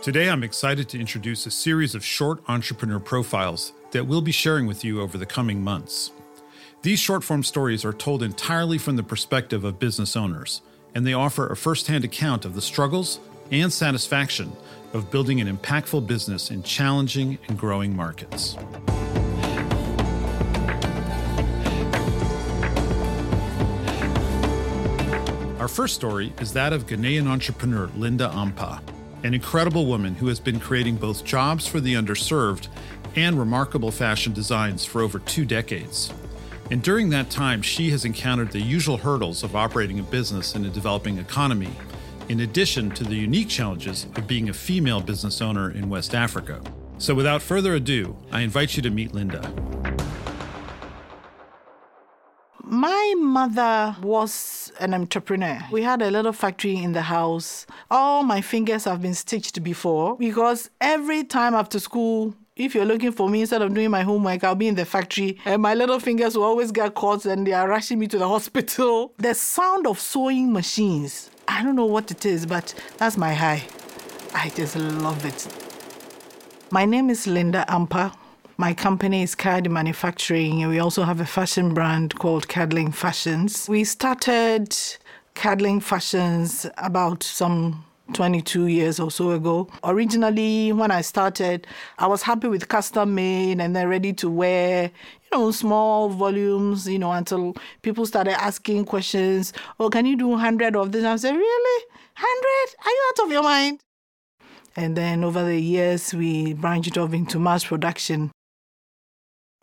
Today, I'm excited to introduce a series of short entrepreneur profiles that we'll be sharing with you over the coming months. These short form stories are told entirely from the perspective of business owners, and they offer a first hand account of the struggles and satisfaction of building an impactful business in challenging and growing markets. Our first story is that of Ghanaian entrepreneur Linda Ampah, an incredible woman who has been creating both jobs for the underserved and remarkable fashion designs for over two decades. And during that time, she has encountered the usual hurdles of operating a business in a developing economy, in addition to the unique challenges of being a female business owner in West Africa. So, without further ado, I invite you to meet Linda. My mother was an entrepreneur. We had a little factory in the house. All my fingers have been stitched before because every time after school, if you're looking for me instead of doing my homework, I'll be in the factory and my little fingers will always get caught and they are rushing me to the hospital. The sound of sewing machines, I don't know what it is, but that's my high. I just love it. My name is Linda Ampah. My company is KAD Manufacturing, and we also have a fashion brand called Cadling Fashions. We started Cadling Fashions about some 22 years or so ago. Originally, when I started, I was happy with custom made and then ready to wear, you know, small volumes, you know, until people started asking questions. Oh, can you do 100 of this? I said, Really? 100? Are you out of your mind? And then over the years, we branched off into mass production.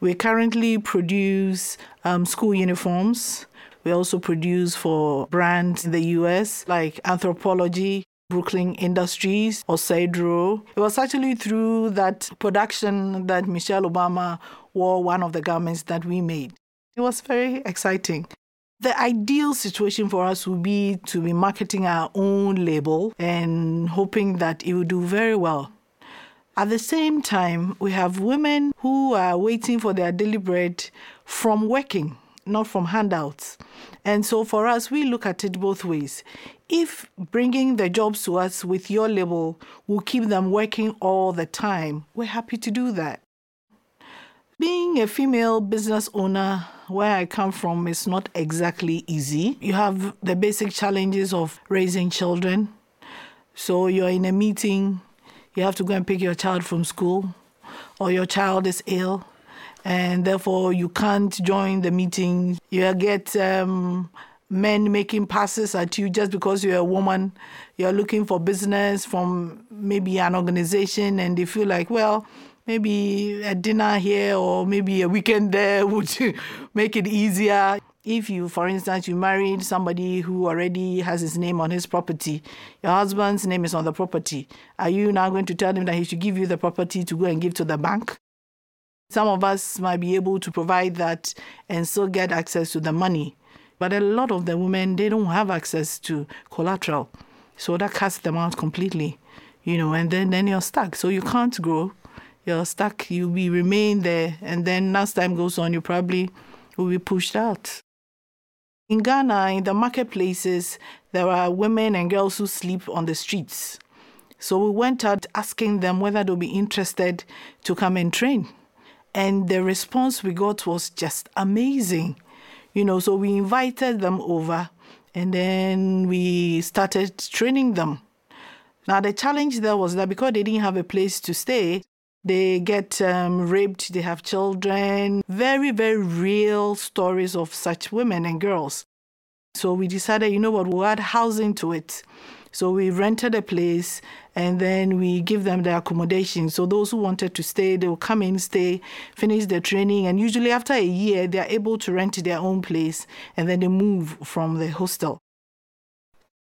We currently produce um, school uniforms. We also produce for brands in the US like Anthropologie, Brooklyn Industries, or Cedro. It was actually through that production that Michelle Obama wore one of the garments that we made. It was very exciting. The ideal situation for us would be to be marketing our own label and hoping that it would do very well. At the same time, we have women who are waiting for their daily bread from working, not from handouts. And so for us, we look at it both ways. If bringing the jobs to us with your label will keep them working all the time, we're happy to do that. Being a female business owner where I come from is not exactly easy. You have the basic challenges of raising children. So you're in a meeting, you have to go and pick your child from school, or your child is ill, and therefore you can't join the meeting. You get um, men making passes at you just because you're a woman. You're looking for business from maybe an organization, and they feel like, well, maybe a dinner here or maybe a weekend there would make it easier. If you, for instance, you married somebody who already has his name on his property, your husband's name is on the property, are you now going to tell him that he should give you the property to go and give to the bank? Some of us might be able to provide that and still get access to the money. But a lot of the women, they don't have access to collateral. So that cuts them out completely, you know, and then, then you're stuck. So you can't grow. You're stuck. You'll be remain there. And then as time goes on, you probably will be pushed out. In Ghana, in the marketplaces, there are women and girls who sleep on the streets. So we went out asking them whether they'll be interested to come and train. And the response we got was just amazing. You know, so we invited them over and then we started training them. Now, the challenge there was that because they didn't have a place to stay, they get um, raped, they have children. Very, very real stories of such women and girls. So we decided, you know what, we'll add housing to it. So we rented a place and then we give them the accommodation. So those who wanted to stay, they will come in, stay, finish their training, and usually after a year, they are able to rent their own place and then they move from the hostel.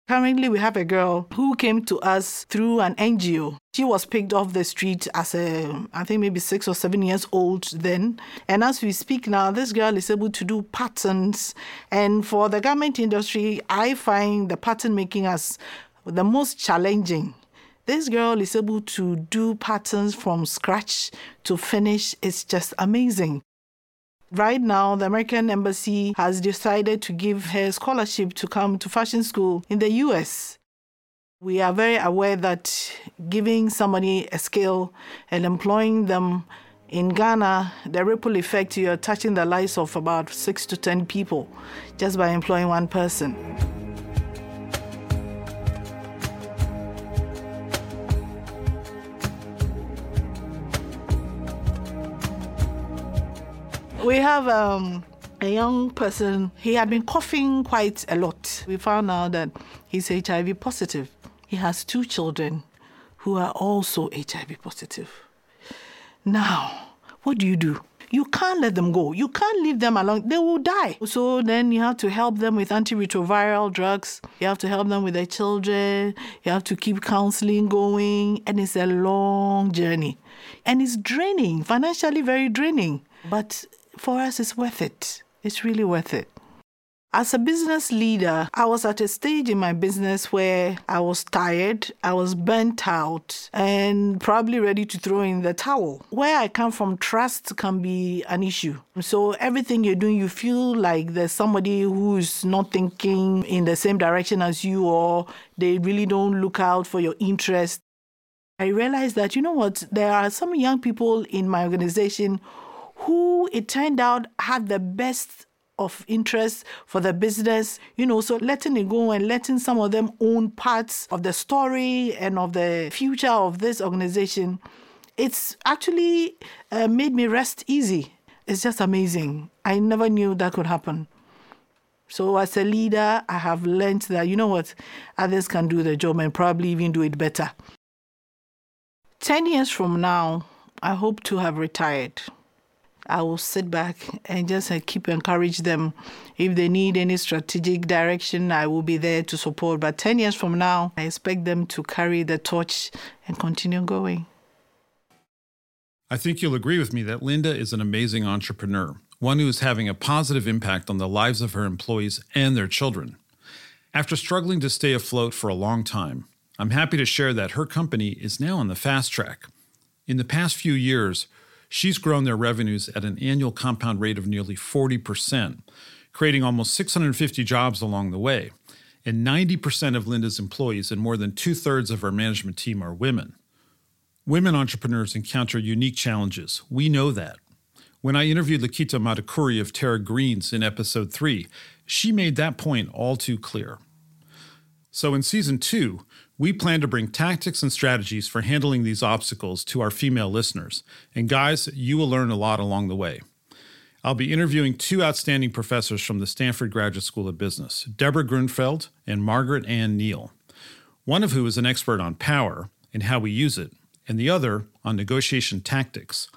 Currently, we have a girl who came to us through an NGO. She was picked off the street as a, I think maybe six or seven years old then. And as we speak now, this girl is able to do patterns. And for the garment industry, I find the pattern making as the most challenging. This girl is able to do patterns from scratch to finish. It's just amazing. Right now, the American Embassy has decided to give her scholarship to come to fashion school in the US. We are very aware that giving somebody a skill and employing them in Ghana, the ripple effect, you're touching the lives of about six to 10 people just by employing one person. We have um, a young person, he had been coughing quite a lot. We found out that he's HIV positive. He has two children who are also HIV positive. Now, what do you do? You can't let them go. You can't leave them alone. They will die. So then you have to help them with antiretroviral drugs. You have to help them with their children. You have to keep counseling going. And it's a long journey. And it's draining, financially very draining. But for us, it's worth it. It's really worth it. As a business leader, I was at a stage in my business where I was tired, I was burnt out, and probably ready to throw in the towel. Where I come from, trust can be an issue. So, everything you're doing, you feel like there's somebody who's not thinking in the same direction as you, or they really don't look out for your interest. I realized that, you know what, there are some young people in my organization who it turned out had the best of interest for the business, you know, so letting it go and letting some of them own parts of the story and of the future of this organization, it's actually uh, made me rest easy. It's just amazing. I never knew that could happen. So, as a leader, I have learned that, you know what, others can do the job and probably even do it better. 10 years from now, I hope to have retired. I will sit back and just uh, keep encourage them. If they need any strategic direction, I will be there to support. But 10 years from now, I expect them to carry the torch and continue going. I think you'll agree with me that Linda is an amazing entrepreneur, one who is having a positive impact on the lives of her employees and their children. After struggling to stay afloat for a long time, I'm happy to share that her company is now on the fast track. In the past few years, She's grown their revenues at an annual compound rate of nearly 40%, creating almost 650 jobs along the way. And 90% of Linda's employees and more than two thirds of her management team are women. Women entrepreneurs encounter unique challenges. We know that. When I interviewed Lakita Madhukuri of Terra Greens in episode 3, she made that point all too clear. So in season 2, we plan to bring tactics and strategies for handling these obstacles to our female listeners. And guys, you will learn a lot along the way. I'll be interviewing two outstanding professors from the Stanford Graduate School of Business, Deborah Gruenfeld and Margaret Ann Neale, one of who is an expert on power and how we use it, and the other on negotiation tactics.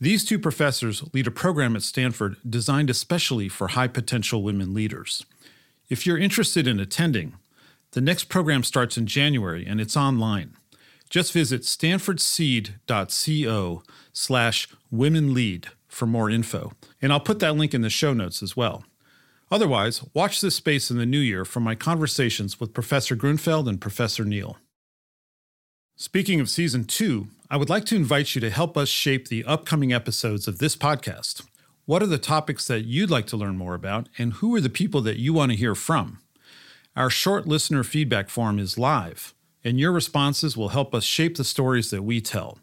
These two professors lead a program at Stanford designed especially for high potential women leaders. If you're interested in attending, the next program starts in January and it's online. Just visit stanfordseed.co slash womenlead for more info. And I'll put that link in the show notes as well. Otherwise, watch this space in the new year for my conversations with Professor Gruenfeld and Professor Neale. Speaking of season two, I would like to invite you to help us shape the upcoming episodes of this podcast. What are the topics that you'd like to learn more about, and who are the people that you want to hear from? Our short listener feedback form is live, and your responses will help us shape the stories that we tell.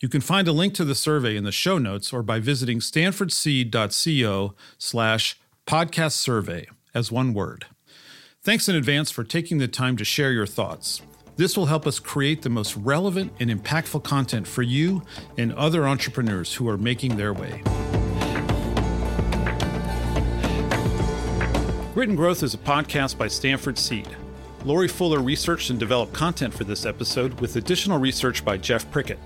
You can find a link to the survey in the show notes or by visiting stanfordseed.co slash podcast survey as one word. Thanks in advance for taking the time to share your thoughts. This will help us create the most relevant and impactful content for you and other entrepreneurs who are making their way. Grit and Growth is a podcast by Stanford Seed. Lori Fuller researched and developed content for this episode with additional research by Jeff Prickett.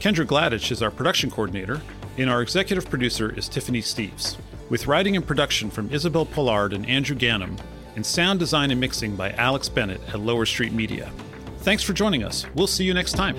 Kendra Gladich is our production coordinator, and our executive producer is Tiffany Steves. With writing and production from Isabel Pollard and Andrew Gannum, and sound design and mixing by Alex Bennett at Lower Street Media. Thanks for joining us. We'll see you next time.